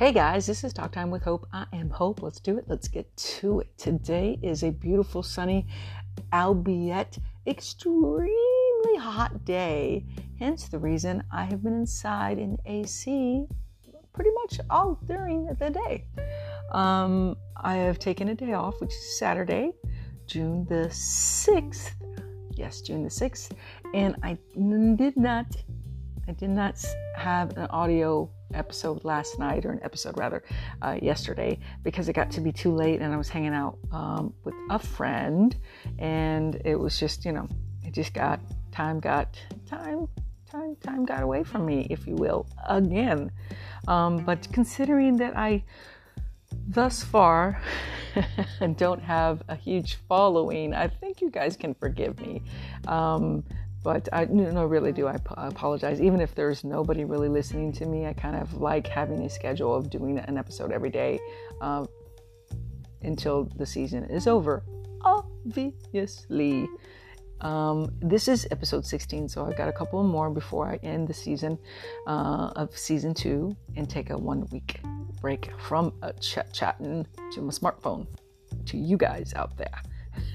Hey guys, this is Talk Time with Hope. I am Hope. Let's do it. Let's get to it. Today is a beautiful, sunny, albeit extremely hot day. Hence the reason I have been inside in AC pretty much all during the day. Um, I have taken a day off, which is Saturday, June the 6th. Yes, June the 6th. And I did not, I did not have an audio episode last night, or an episode rather, uh, yesterday, because it got to be too late and I was hanging out um, with a friend, and it was just, you know, it just got time got time time time got away from me, if you will, again. Um, but considering that I thus far don't have a huge following, I think you guys can forgive me. Um, but I no, really do. I, apologize. Even if there's nobody really listening to me, I kind of like having a schedule of doing an episode every day uh, until the season is over. Obviously. Um, this is episode 16, so I've got a couple more before I end the season uh, of season two and take a one week break from uh, chat chatting to my smartphone to you guys out there.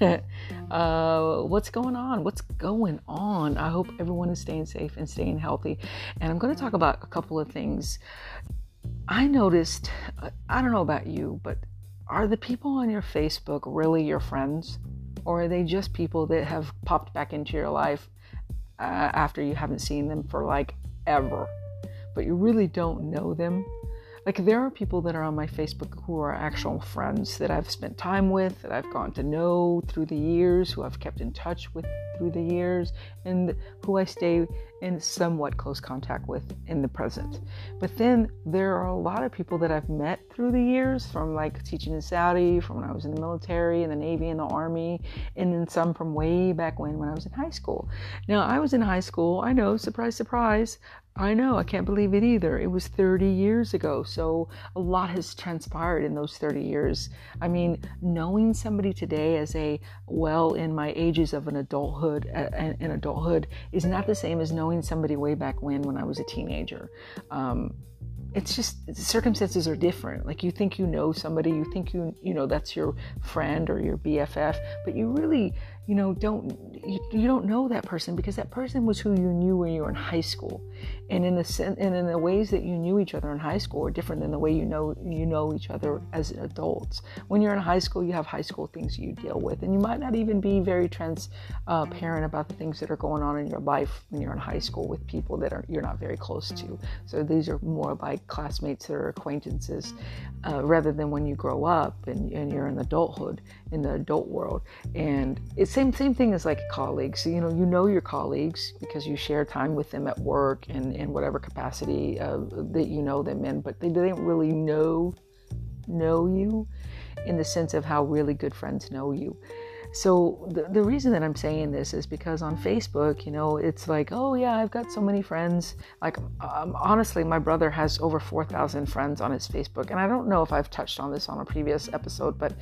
uh, what's going on? What's going on? I hope everyone is staying safe and staying healthy. And I'm going to talk about a couple of things. I noticed, uh, I don't know about you, but are the people on your Facebook really your friends? Or are they just people that have popped back into your life uh, after you haven't seen them for like ever? But you really don't know them like, there are people that are on my Facebook who are actual friends that I've spent time with, that I've gotten to know through the years, who I've kept in touch with through the years, and who I stay in somewhat close contact with in the present. But then there are a lot of people that I've met through the years from like teaching in Saudi, from when I was in the military, in the Navy, in the Army, and then some from way back when when I was in high school. Now, I was in high school, I know, surprise, surprise. I know, I can't believe it either. It was 30 years ago. So a lot has transpired in those 30 years. I mean, knowing somebody today as a well in my ages of an adulthood and uh, adulthood is not the same as knowing somebody way back when when I was a teenager. Um, it's just circumstances are different. Like you think you know somebody, you think you you know that's your friend or your BFF, but you really you know don't you, you don't know that person because that person was who you knew when you were in high school. And in the and in the ways that you knew each other in high school are different than the way you know you know each other as adults. When you're in high school you have high school things you deal with and you might not even be very transparent uh, about the things that are going on in your life when you're in high school with people that are you're not very close to. So these are more like classmates or acquaintances uh, rather than when you grow up and, and you're in adulthood in the adult world. And it's same same thing as like colleagues. You know, you know your colleagues because you share time with them at work and in whatever capacity uh, that you know them in, but they don't really know know you in the sense of how really good friends know you. So the, the reason that I'm saying this is because on Facebook, you know, it's like, oh yeah, I've got so many friends. Like um, honestly, my brother has over 4,000 friends on his Facebook, and I don't know if I've touched on this on a previous episode, but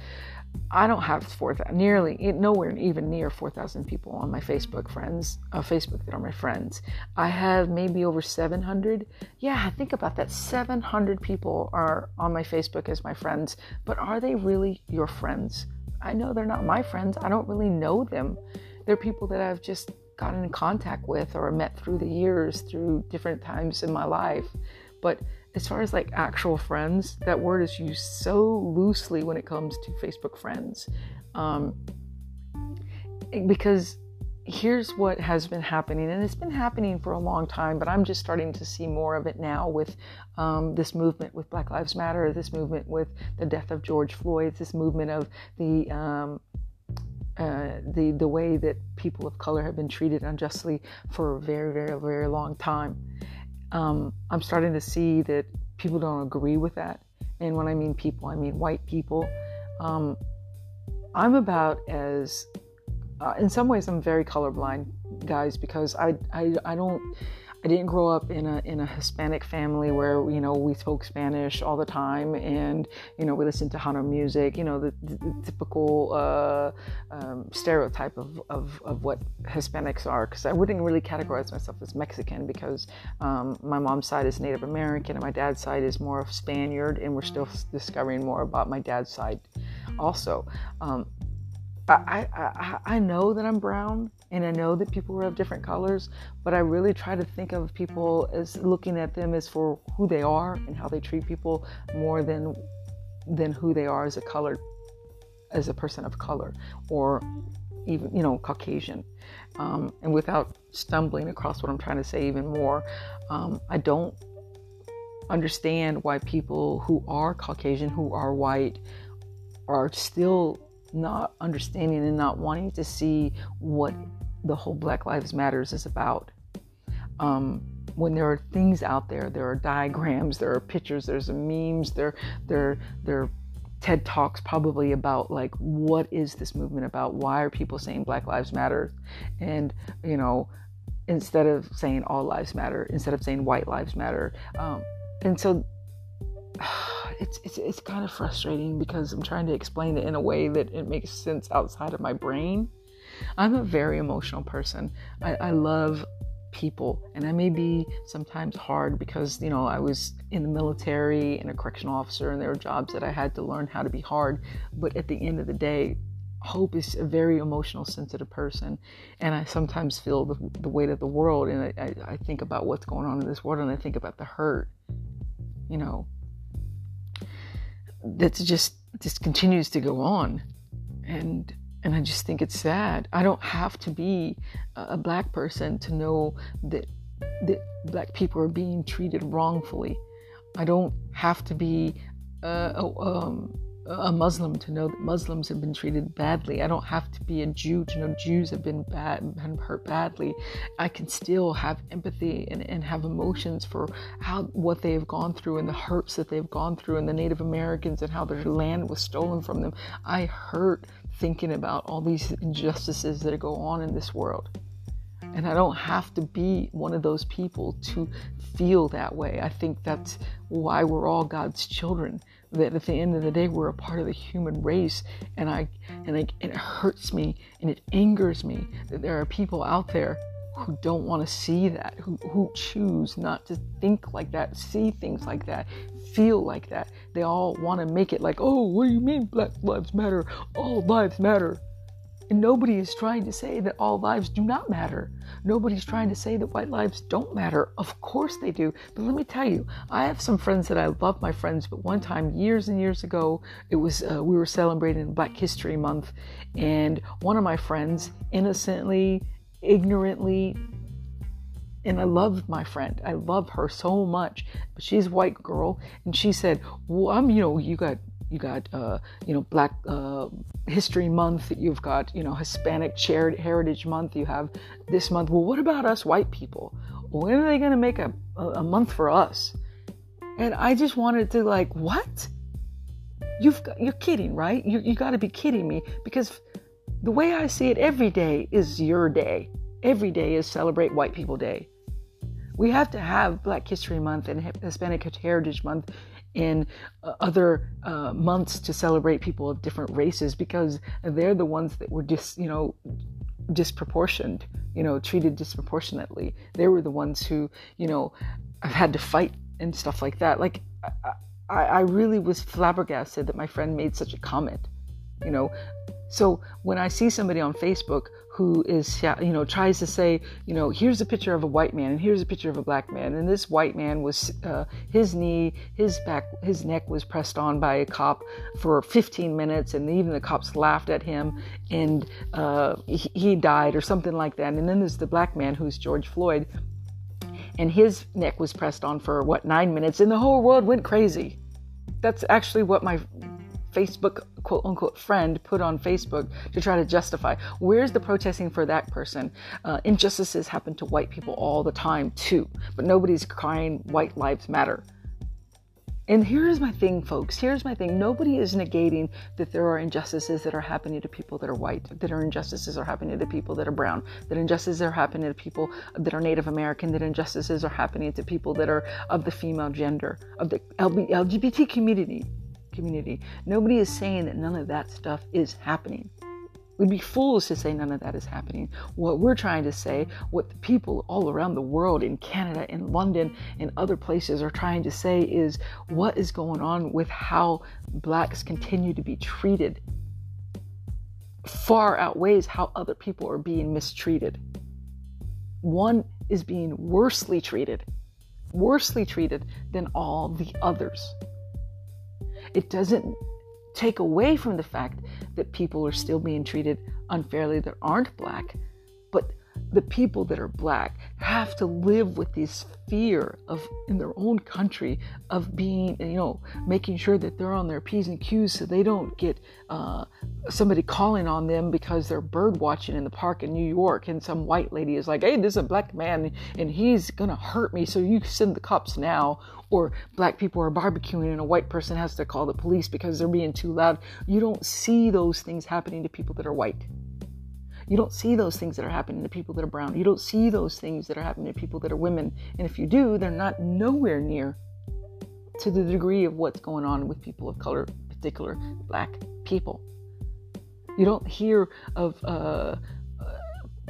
I don't have four nearly nowhere even near four thousand people on my Facebook friends, uh, Facebook that are my friends. I have maybe over seven hundred. Yeah, think about that. Seven hundred people are on my Facebook as my friends, but are they really your friends? I know they're not my friends. I don't really know them. They're people that I've just gotten in contact with or met through the years, through different times in my life. But as far as like actual friends, that word is used so loosely when it comes to Facebook friends. Um, because here's what has been happening, and it's been happening for a long time, but I'm just starting to see more of it now with um, this movement with Black Lives Matter, this movement with the death of George Floyd, this movement of the um, uh, the the way that people of color have been treated unjustly for a very, very, very long time um, I'm starting to see that people don't agree with that. And when I mean people, I mean white people. Um, I'm about as, uh, in some ways, I'm very colorblind, guys, because I, I, I don't, I didn't grow up in a in a Hispanic family where you know we spoke Spanish all the time and you know we listened to Hana music. You know the, the, the typical uh, um, stereotype of, of, of what Hispanics are. Because I wouldn't really categorize myself as Mexican because um, my mom's side is Native American and my dad's side is more of Spaniard, and we're still discovering more about my dad's side. Also, um, I, I, I know that I'm brown and I know that people are of different colors, but I really try to think of people as looking at them as for who they are and how they treat people more than than who they are as a colored as a person of color or even you know Caucasian. Um, and without stumbling across what I'm trying to say even more, um, I don't understand why people who are Caucasian, who are white, are still not understanding and not wanting to see what the whole Black Lives Matters is about. Um, when there are things out there, there are diagrams, there are pictures, there's memes, there, there, there TED Talks probably about like what is this movement about? Why are people saying Black Lives Matter? And you know, instead of saying all lives matter, instead of saying white lives matter, um, and so it's, it's it's kind of frustrating because I'm trying to explain it in a way that it makes sense outside of my brain. I'm a very emotional person. I, I love people and I may be sometimes hard because you know I was in the military and a correctional officer and there were jobs that I had to learn how to be hard but at the end of the day Hope is a very emotional sensitive person and I sometimes feel the, the weight of the world and I, I, I think about what's going on in this world and I think about the hurt you know that's just just continues to go on and and I just think it's sad. I don't have to be a black person to know that that black people are being treated wrongfully. I don't have to be uh, um, a Muslim to know that Muslims have been treated badly. I don't have to be a Jew to know Jews have been bad been hurt badly. I can still have empathy and, and have emotions for how what they have gone through and the hurts that they've gone through and the Native Americans and how their land was stolen from them. I hurt thinking about all these injustices that go on in this world. And I don't have to be one of those people to feel that way. I think that's why we're all God's children that at the end of the day we're a part of the human race. And i and, I, it hurts me and it angers me that there are people out there who don't want to see that who, who choose not to think like that see things like that feel like that. They all want to make it like oh what do you mean black lives matter? All lives matter and nobody is trying to say that all lives do not matter. Nobody's trying to say that white lives don't matter. Of course they do. But let me tell you, I have some friends that I love my friends, but one time, years and years ago, it was uh, we were celebrating Black History Month, and one of my friends innocently, ignorantly, and I love my friend. I love her so much. But she's a white girl, and she said, "Well, I'm, you know, you got you got uh, you know Black uh, History Month. You've got you know Hispanic Shared Heritage Month. You have this month. Well, what about us white people? When are they going to make a, a month for us? And I just wanted to like what? You've got, you're kidding, right? You you got to be kidding me because the way I see it, every day is your day. Every day is Celebrate White People Day. We have to have Black History Month and Hispanic Heritage Month in uh, other uh, months to celebrate people of different races because they're the ones that were just, you know, disproportioned, you know, treated disproportionately. They were the ones who, you know, have had to fight and stuff like that. Like, I, I really was flabbergasted that my friend made such a comment, you know. So when I see somebody on Facebook who is, you know, tries to say, you know, here's a picture of a white man and here's a picture of a black man, and this white man was, uh, his knee, his back, his neck was pressed on by a cop for 15 minutes, and even the cops laughed at him, and uh, he, he died or something like that. And then there's the black man who's George Floyd, and his neck was pressed on for what nine minutes, and the whole world went crazy. That's actually what my Facebook quote unquote friend put on Facebook to try to justify. Where's the protesting for that person? Uh, injustices happen to white people all the time too, but nobody's crying white lives matter. And here's my thing, folks. Here's my thing. Nobody is negating that there are injustices that are happening to people that are white, that are injustices are happening to people that are brown, that injustices are happening to people that are Native American, that injustices are happening to people that are of the female gender, of the LGBT community. Community. Nobody is saying that none of that stuff is happening. We'd be fools to say none of that is happening. What we're trying to say, what the people all around the world, in Canada, in London, in other places are trying to say is what is going on with how blacks continue to be treated far outweighs how other people are being mistreated. One is being worsely treated, worsely treated than all the others. It doesn't take away from the fact that people are still being treated unfairly that aren't black, but the people that are black have to live with this fear of in their own country of being you know making sure that they're on their p's and q's so they don't get uh, somebody calling on them because they're bird watching in the park in new york and some white lady is like hey this is a black man and he's gonna hurt me so you send the cops now. Or black people are barbecuing and a white person has to call the police because they're being too loud. You don't see those things happening to people that are white you don't see those things that are happening to people that are brown. You don't see those things that are happening to people that are women. And if you do, they're not nowhere near to the degree of what's going on with people of color, particular black people. You don't hear of uh, uh,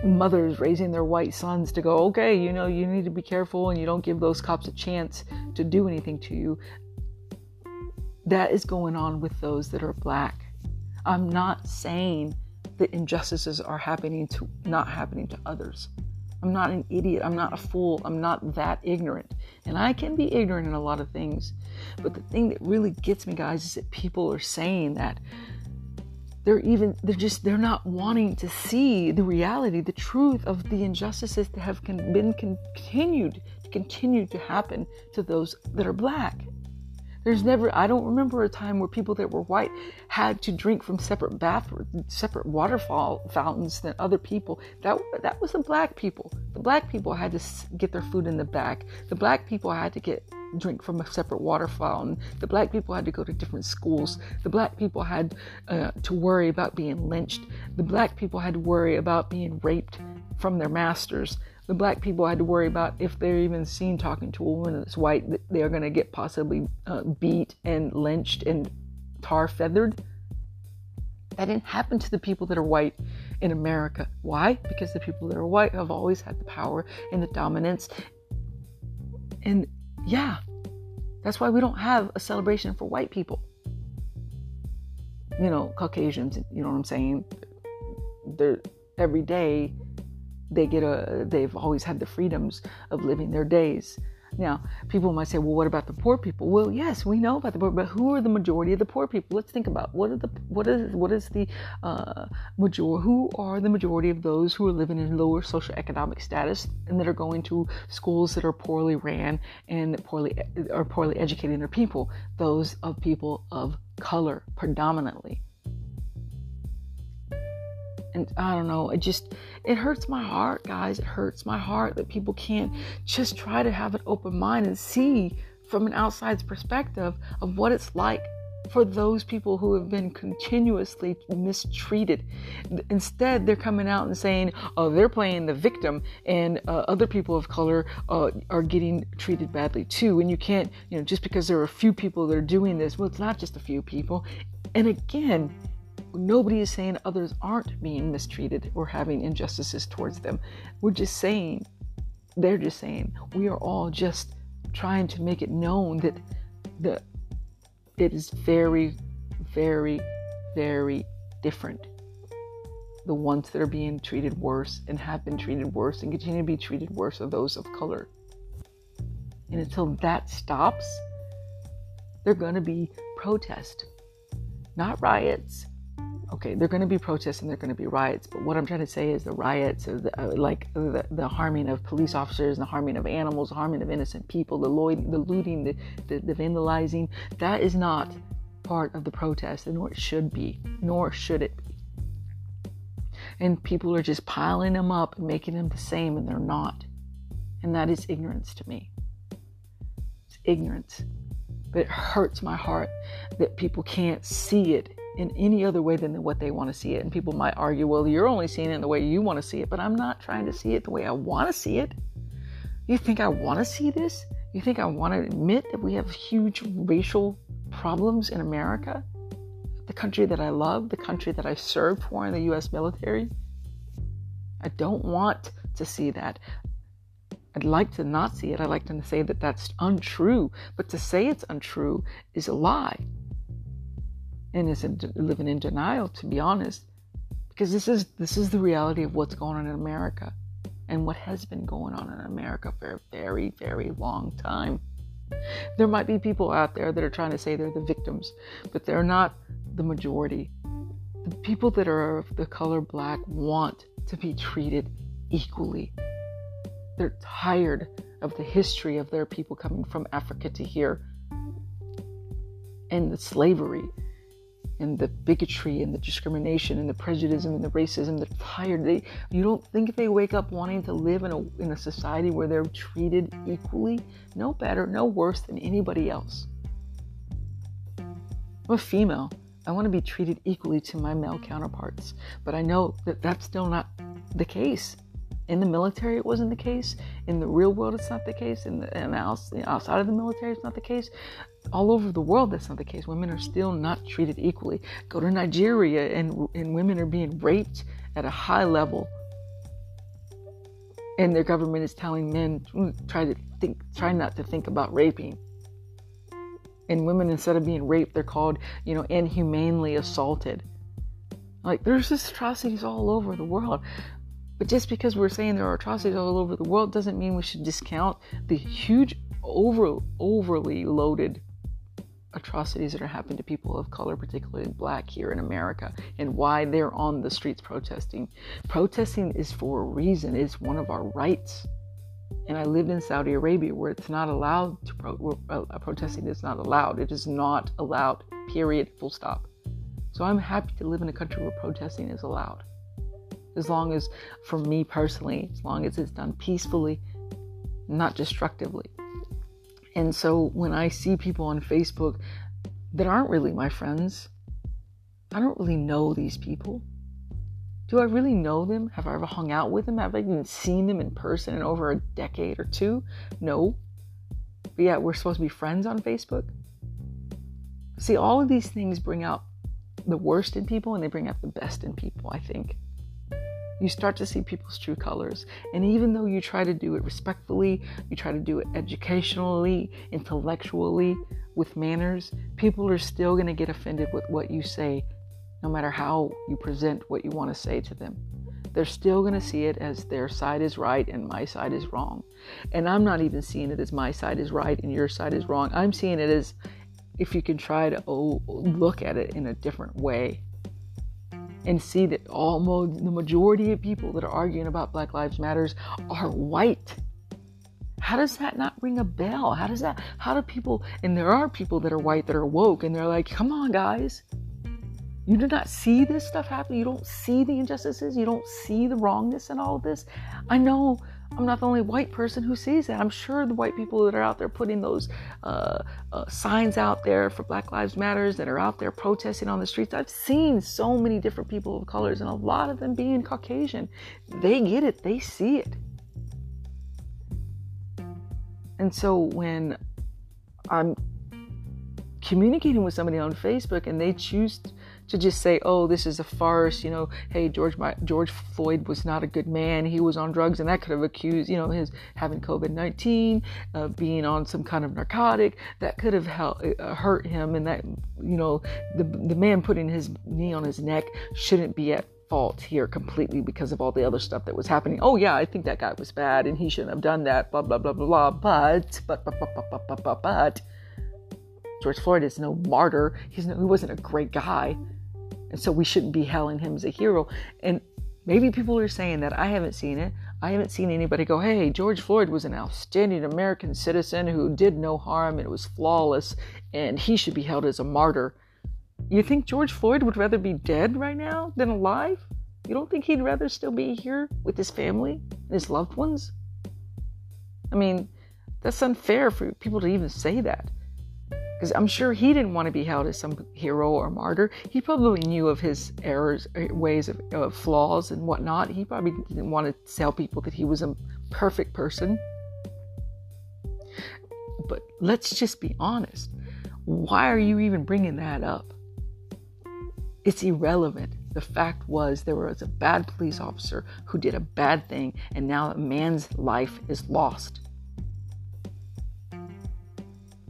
mothers raising their white sons to go, okay, you know, you need to be careful and you don't give those cops a chance to do anything to you. That is going on with those that are black. I'm not saying the injustices are happening to not happening to others. I'm not an idiot. I'm not a fool. I'm not that ignorant. And I can be ignorant in a lot of things. But the thing that really gets me, guys, is that people are saying that they're even, they're just, they're not wanting to see the reality, the truth of the injustices that have been continued, continued to happen to those that are black. There's never, I don't remember a time where people that were white had to drink from separate bath, separate waterfall fountains than other people. That that was the black people. The black people had to get their food in the back. The black people had to get drink from a separate water fountain. The black people had to go to different schools. The black people had uh, to worry about being lynched. The black people had to worry about being raped from their masters the black people had to worry about if they're even seen talking to a woman that's white, they are going to get possibly uh, beat and lynched and tar feathered. That didn't happen to the people that are white in America. Why? Because the people that are white have always had the power and the dominance. And yeah, that's why we don't have a celebration for white people. You know, Caucasians, you know what I'm saying? They're every day they get a they've always had the freedoms of living their days. Now people might say well what about the poor people? Well yes we know about the poor but who are the majority of the poor people? Let's think about what are the what is what is the uh, major who are the majority of those who are living in lower social economic status and that are going to schools that are poorly ran and poorly are poorly educating their people? Those of people of color predominantly and I don't know, it just it hurts my heart, guys. It hurts my heart that people can't just try to have an open mind and see from an outside perspective of what it's like for those people who have been continuously mistreated. Instead, they're coming out and saying, oh, they're playing the victim, and uh, other people of color uh, are getting treated badly too. And you can't, you know, just because there are a few people that are doing this, well, it's not just a few people. And again, nobody is saying others aren't being mistreated or having injustices towards them. We're just saying, they're just saying, we are all just trying to make it known that the it is very, very, very different. The ones that are being treated worse and have been treated worse and continue to be treated worse are those of color. And until that stops, they're going to be protest, not riots, okay, they're going to be protests and they're going to be riots. But what I'm trying to say is the riots, the, uh, like the, the, harming of police officers, the harming of animals, the harming of innocent people, the, lo- the looting, the, the, the vandalizing, that is not part of the protest, nor it should be, nor should it be. And people are just piling them up and making them the same, and they're not. And that is ignorance to me. It's ignorance. But it hurts my heart that people can't see it in any other way than what they want to see it. And people might argue, well, you're only seeing it in the way you want to see it, but I'm not trying to see it the way I want to see it. You think I want to see this? You think I want to admit that we have huge racial problems in America? The country that I love, the country that I served for in the US military? I don't want to see that. I'd like to not see it. I'd like to say that that's untrue. But to say it's untrue is a lie. And it's living in denial, to be honest. Because this is this is the reality of what's going on in America and what has been going on in America for a very, very long time. There might be people out there that are trying to say they're the victims, but they're not the majority. The people that are of the color black want to be treated equally. They're tired of the history of their people coming from Africa to here and the slavery and the bigotry and the discrimination and the prejudice and the racism. They're tired. They, you don't think they wake up wanting to live in a, in a society where they're treated equally? No better, no worse than anybody else. I'm a female. I want to be treated equally to my male counterparts. But I know that that's still not the case. In the military, it wasn't the case. In the real world, it's not the case. In the, and outside of the military, it's not the case. All over the world, that's not the case. Women are still not treated equally. Go to Nigeria, and and women are being raped at a high level. And their government is telling men try to think, try not to think about raping. And women, instead of being raped, they're called, you know, inhumanely assaulted. Like there's just atrocities all over the world. But just because we're saying there are atrocities all over the world doesn't mean we should discount the huge, over, overly loaded atrocities that are happening to people of color, particularly black here in America, and why they're on the streets protesting. Protesting is for a reason, it's one of our rights. And I lived in Saudi Arabia where it's not allowed to pro- uh, protesting is not allowed. It is not allowed, period, full stop. So I'm happy to live in a country where protesting is allowed as long as, for me personally, as long as it's done peacefully, not destructively. And so when I see people on Facebook that aren't really my friends, I don't really know these people. Do I really know them? Have I ever hung out with them? Have I even seen them in person in over a decade or two? No. But yet we're supposed to be friends on Facebook. See, all of these things bring out the worst in people and they bring out the best in people, I think you start to see people's true colors. And even though you try to do it respectfully, you try to do it educationally, intellectually, with manners, people are still going to get offended with what you say, no matter how you present what you want to say to them. They're still going to see it as their side is right and my side is wrong. And I'm not even seeing it as my side is right and your side is wrong. I'm seeing it as if you can try to oh, look at it in a different way and see that almost the majority of people that are arguing about Black Lives Matters are white. How does that not ring a bell? How does that, how do people, and there are people that are white that are woke and they're like, come on, guys. You do not see this stuff happen. You don't see the injustices. You don't see the wrongness in all of this. I know I'm not the only white person who sees that. I'm sure the white people that are out there putting those uh, uh, signs out there for Black Lives Matters that are out there protesting on the streets. I've seen so many different people of colors, and a lot of them being Caucasian. They get it. They see it. And so when I'm communicating with somebody on Facebook and they choose to just say, "Oh, this is a farce," you know, "Hey, George my, George Floyd was not a good man. He was on drugs, and that could have accused, you know, his having COVID-19, uh, being on some kind of narcotic that could have helped, uh, hurt him, and that, you know, the the man putting his knee on his neck shouldn't be at fault here completely because of all the other stuff that was happening. Oh yeah, I think that guy was bad and he shouldn't have done that. Blah blah blah blah blah. But but but but but but but but. George Floyd is no martyr. He's no, he wasn't a great guy. And so we shouldn't be hailing him as a hero. And maybe people are saying that. I haven't seen it. I haven't seen anybody go, hey, George Floyd was an outstanding American citizen who did no harm and was flawless, and he should be held as a martyr. You think George Floyd would rather be dead right now than alive? You don't think he'd rather still be here with his family and his loved ones? I mean, that's unfair for people to even say that. Because I'm sure he didn't want to be held as some hero or martyr. He probably knew of his errors, uh, ways of, of flaws and whatnot. He probably didn't want to tell people that he was a perfect person. But let's just be honest. Why are you even bringing that up? It's irrelevant. The fact was there was a bad police officer who did a bad thing, and now a man's life is lost.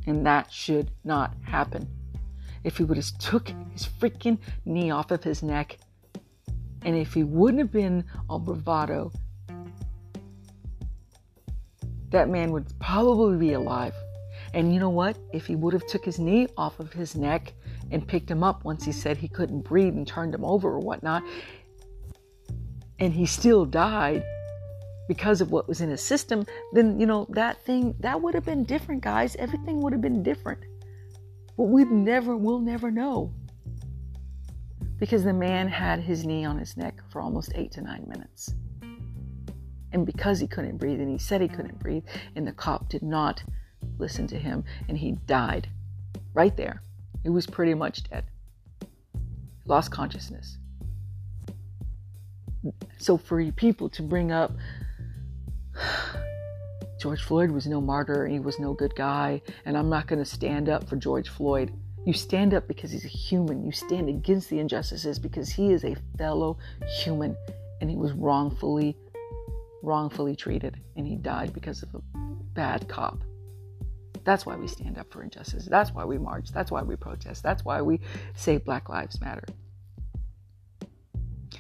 And that should not happen. If he would have took his freaking knee off of his neck, and if he wouldn't have been all bravado, that man would probably be alive. And you know what? If he would have took his knee off of his neck and picked him up once he said he couldn't breathe and turned him over or whatnot, and he still died because of what was in his system, then you know that thing that would have been different, guys. Everything would have been different. But we never we'll never know. Because the man had his knee on his neck for almost eight to nine minutes. And because he couldn't breathe, and he said he couldn't breathe, and the cop did not listen to him, and he died right there. He was pretty much dead, lost consciousness. So, for people to bring up George Floyd was no martyr, he was no good guy, and I'm not going to stand up for George Floyd. You stand up because he's a human. You stand against the injustices because he is a fellow human and he was wrongfully wrongfully treated and he died because of a bad cop. That's why we stand up for injustice. That's why we march. That's why we protest. That's why we say Black Lives Matter.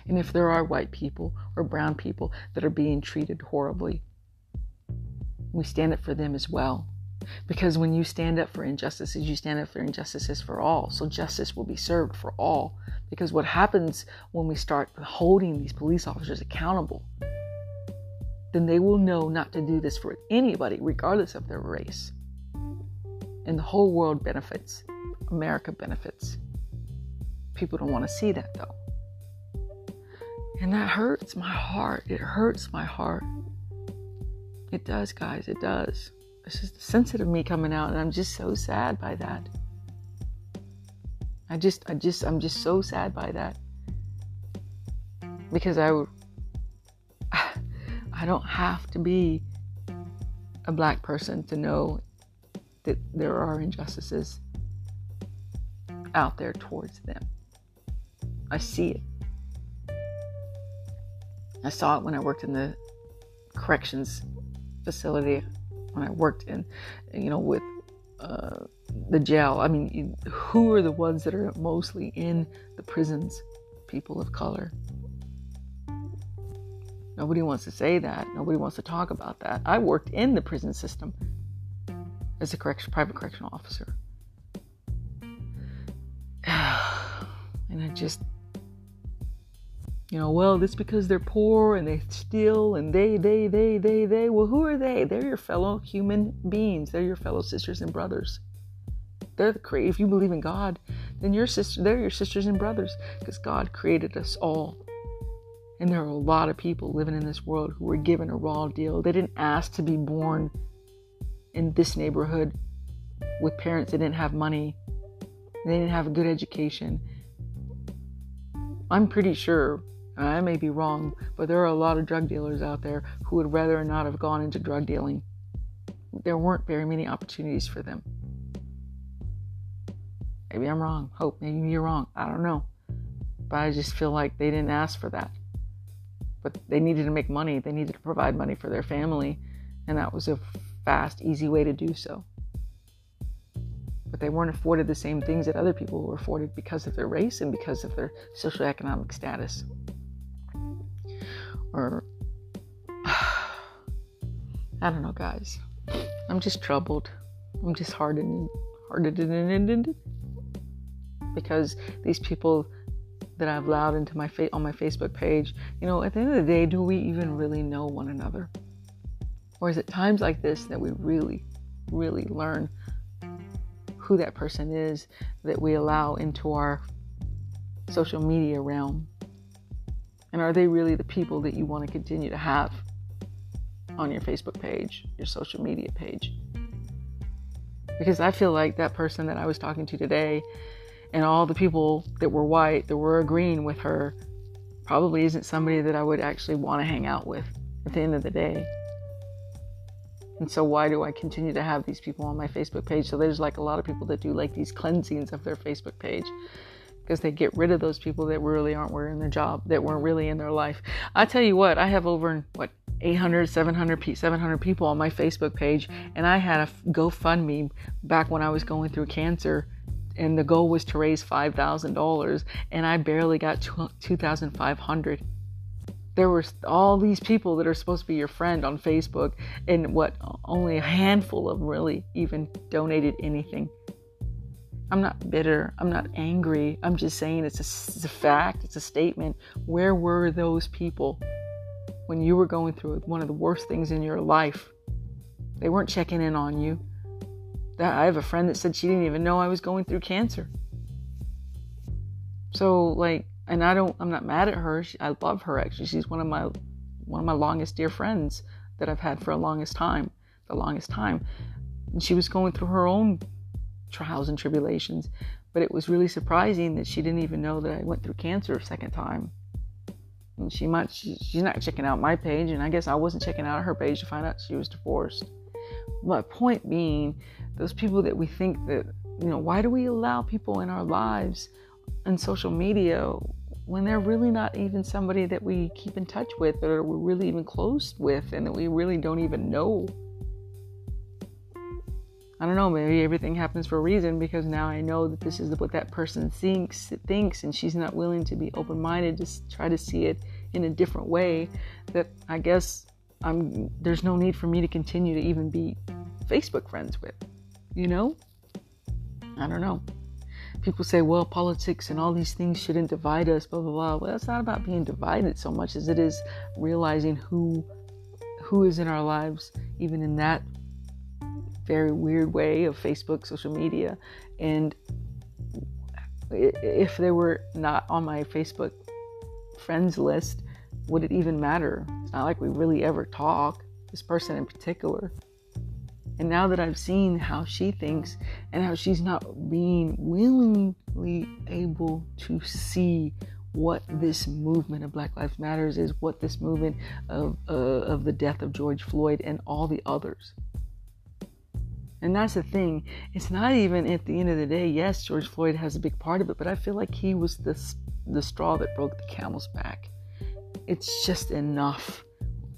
And if there are white people or brown people that are being treated horribly, we stand up for them as well. Because when you stand up for injustices, you stand up for injustices for all. So justice will be served for all. Because what happens when we start holding these police officers accountable, then they will know not to do this for anybody, regardless of their race. And the whole world benefits. America benefits. People don't want to see that though. And that hurts my heart. It hurts my heart. It does, guys. It does. It's just the sensitive me coming out, and I'm just so sad by that. I just, I just, I'm just so sad by that because I, I don't have to be a black person to know that there are injustices out there towards them. I see it. I saw it when I worked in the corrections facility, when I worked in, you know, with uh, the jail. I mean, who are the ones that are mostly in the prisons? People of color. Nobody wants to say that. Nobody wants to talk about that. I worked in the prison system as a correction, private correctional officer. And I just you know, well, it's because they're poor and they steal and they, they, they, they, they. Well, who are they? They're your fellow human beings. They're your fellow sisters and brothers. They're the create. If you believe in God, then your sister, they're your sisters and brothers because God created us all. And there are a lot of people living in this world who were given a raw deal. They didn't ask to be born in this neighborhood with parents that didn't have money. They didn't have a good education. I'm pretty sure I may be wrong, but there are a lot of drug dealers out there who would rather not have gone into drug dealing. There weren't very many opportunities for them. Maybe I'm wrong. Hope maybe you're wrong. I don't know. But I just feel like they didn't ask for that. But they needed to make money. They needed to provide money for their family. And that was a fast, easy way to do so but they weren't afforded the same things that other people were afforded because of their race and because of their socioeconomic status. Or, I don't know, guys. I'm just troubled. I'm just hardened, hardened, because these people that I've allowed into my fa- on my Facebook page, you know, at the end of the day, do we even really know one another? Or is it times like this that we really, really learn who that person is that we allow into our social media realm? And are they really the people that you want to continue to have on your Facebook page, your social media page? Because I feel like that person that I was talking to today and all the people that were white that were agreeing with her probably isn't somebody that I would actually want to hang out with at the end of the day. And so why do I continue to have these people on my Facebook page? So there's like a lot of people that do like these cleansings of their Facebook page because they get rid of those people that really aren't wearing their job, that weren't really in their life. I tell you what, I have over what 800, 700, 700 people on my Facebook page, and I had a GoFundMe back when I was going through cancer, and the goal was to raise five thousand dollars, and I barely got two thousand five hundred. There were all these people that are supposed to be your friend on Facebook, and what only a handful of them really even donated anything. I'm not bitter. I'm not angry. I'm just saying it's a, it's a fact. It's a statement. Where were those people when you were going through one of the worst things in your life? They weren't checking in on you. I have a friend that said she didn't even know I was going through cancer. So like, and I don't. I'm not mad at her. She, I love her actually. She's one of my one of my longest dear friends that I've had for a longest time. The longest time. And she was going through her own trials and tribulations. But it was really surprising that she didn't even know that I went through cancer a second time. And she might, she, she's not checking out my page, and I guess I wasn't checking out her page to find out she was divorced. My point being, those people that we think that, you know, why do we allow people in our lives and social media when they're really not even somebody that we keep in touch with or we're really even close with and that we really don't even know? I don't know, maybe everything happens for a reason because now I know that this is what that person thinks thinks and she's not willing to be open-minded to try to see it in a different way that I guess I'm there's no need for me to continue to even be Facebook friends with. You know? I don't know. People say, well, politics and all these things shouldn't divide us, blah blah blah. Well, it's not about being divided so much as it is realizing who who is in our lives, even in that very weird way of Facebook, social media. And if they were not on my Facebook friends list, would it even matter? It's not like we really ever talk, this person in particular. And now that I've seen how she thinks and how she's not being willingly able to see what this movement of Black Lives Matters is, what this movement of uh, of the death of George Floyd and all the others and that's the thing. It's not even at the end of the day. Yes, George Floyd has a big part of it, but I feel like he was the the straw that broke the camel's back. It's just enough.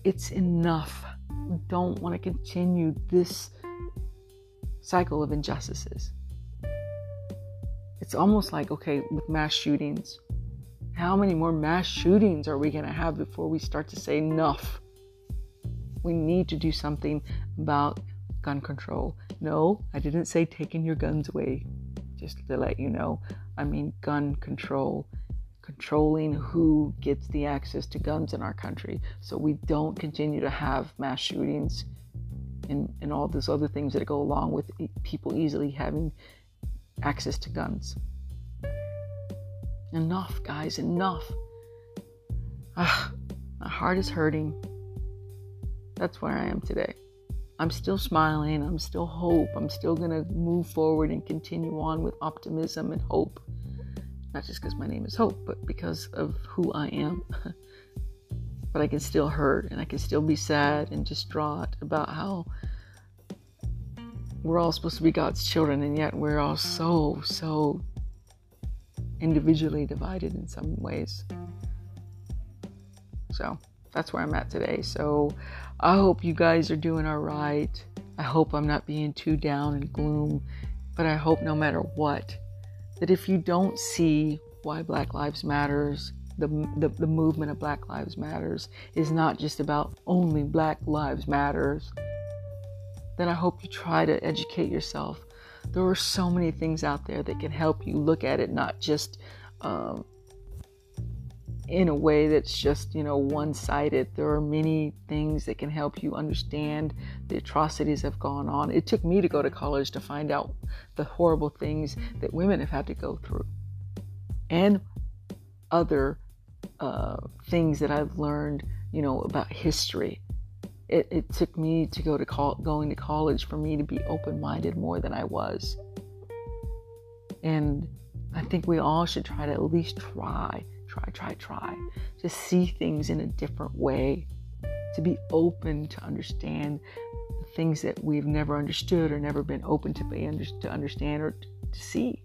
It's enough. We don't want to continue this cycle of injustices. It's almost like okay, with mass shootings. How many more mass shootings are we going to have before we start to say enough? We need to do something about gun control. No, I didn't say taking your guns away, just to let you know. I mean gun control, controlling who gets the access to guns in our country so we don't continue to have mass shootings and, and all those other things that go along with people easily having access to guns. Enough, guys, enough. Ah, my heart is hurting. That's where I am today. I'm still smiling. I'm still hope. I'm still going to move forward and continue on with optimism and hope. Not just because my name is Hope, but because of who I am. but I can still hurt and I can still be sad and distraught about how we're all supposed to be God's children and yet we're all so, so individually divided in some ways. So that's where I'm at today. So I hope you guys are doing all right. I hope I'm not being too down and gloom, but I hope no matter what, that if you don't see why Black Lives Matters, the, the, the movement of Black Lives Matters is not just about only Black Lives Matters, then I hope you try to educate yourself. There are so many things out there that can help you look at it not just um, in a way that's just, you know, one sided. There are many things that can help you understand the atrocities that have gone on. It took me to go to college to find out the horrible things that women have had to go through and other uh, things that I've learned, you know, about history. it, it took me to go to call, going to college for me to be open-minded more than I was. And I think we all should try to at least try, try, try, try to see things in a different way, to be open to understand things that we've never understood or never been open to be under, to understand or to see.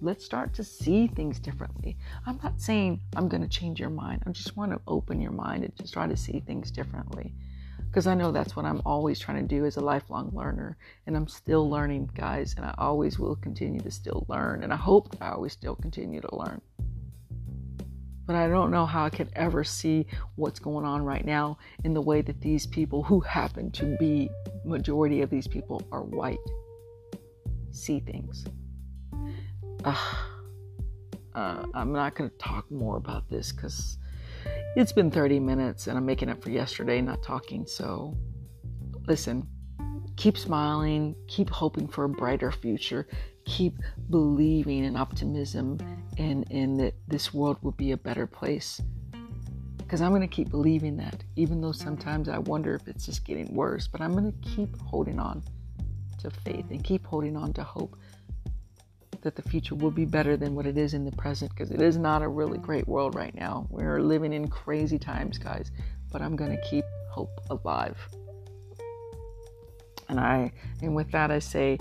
Let's start to see things differently. I'm not saying I'm going to change your mind. I just want to open your mind and just try to see things differently. Because I know that's what I'm always trying to do as a lifelong learner. And I'm still learning, guys, and I always will continue to still learn. And I hope that I always still continue to learn but I don't know how I could ever see what's going on right now in the way that these people who happen to be majority of these people are white see things. Uh, uh, I'm not going to talk more about this because it's been 30 minutes and I'm making up for yesterday not talking. So, listen, keep smiling, keep hoping for a brighter future, keep believing in optimism and, and that this world will be a better place. Because I'm going to keep believing that, even though sometimes I wonder if it's just getting worse. But I'm going to keep holding on to faith and keep holding on to hope that the future will be better than what it is in the present because it is not a really great world right now. We're living in crazy times, guys, but I'm going to keep hope alive. And I and with that I say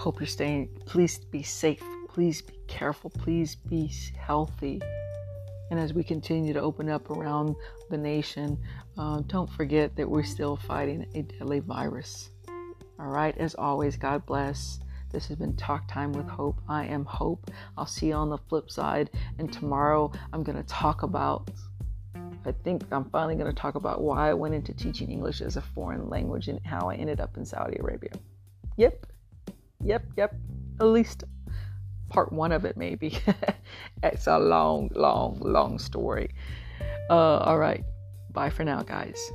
hope you're staying please be safe Please be careful. Please be healthy. And as we continue to open up around the nation, uh, don't forget that we're still fighting a deadly virus. All right. As always, God bless. This has been Talk Time with Hope. I am Hope. I'll see you on the flip side. And tomorrow I'm going to talk about, I think I'm finally going to talk about why I went into teaching English as a foreign language and how I ended up in Saudi Arabia. Yep. Yep. Yep. At least part one of it, maybe. it's a long, long, long story. Uh, all right. Bye for now, guys.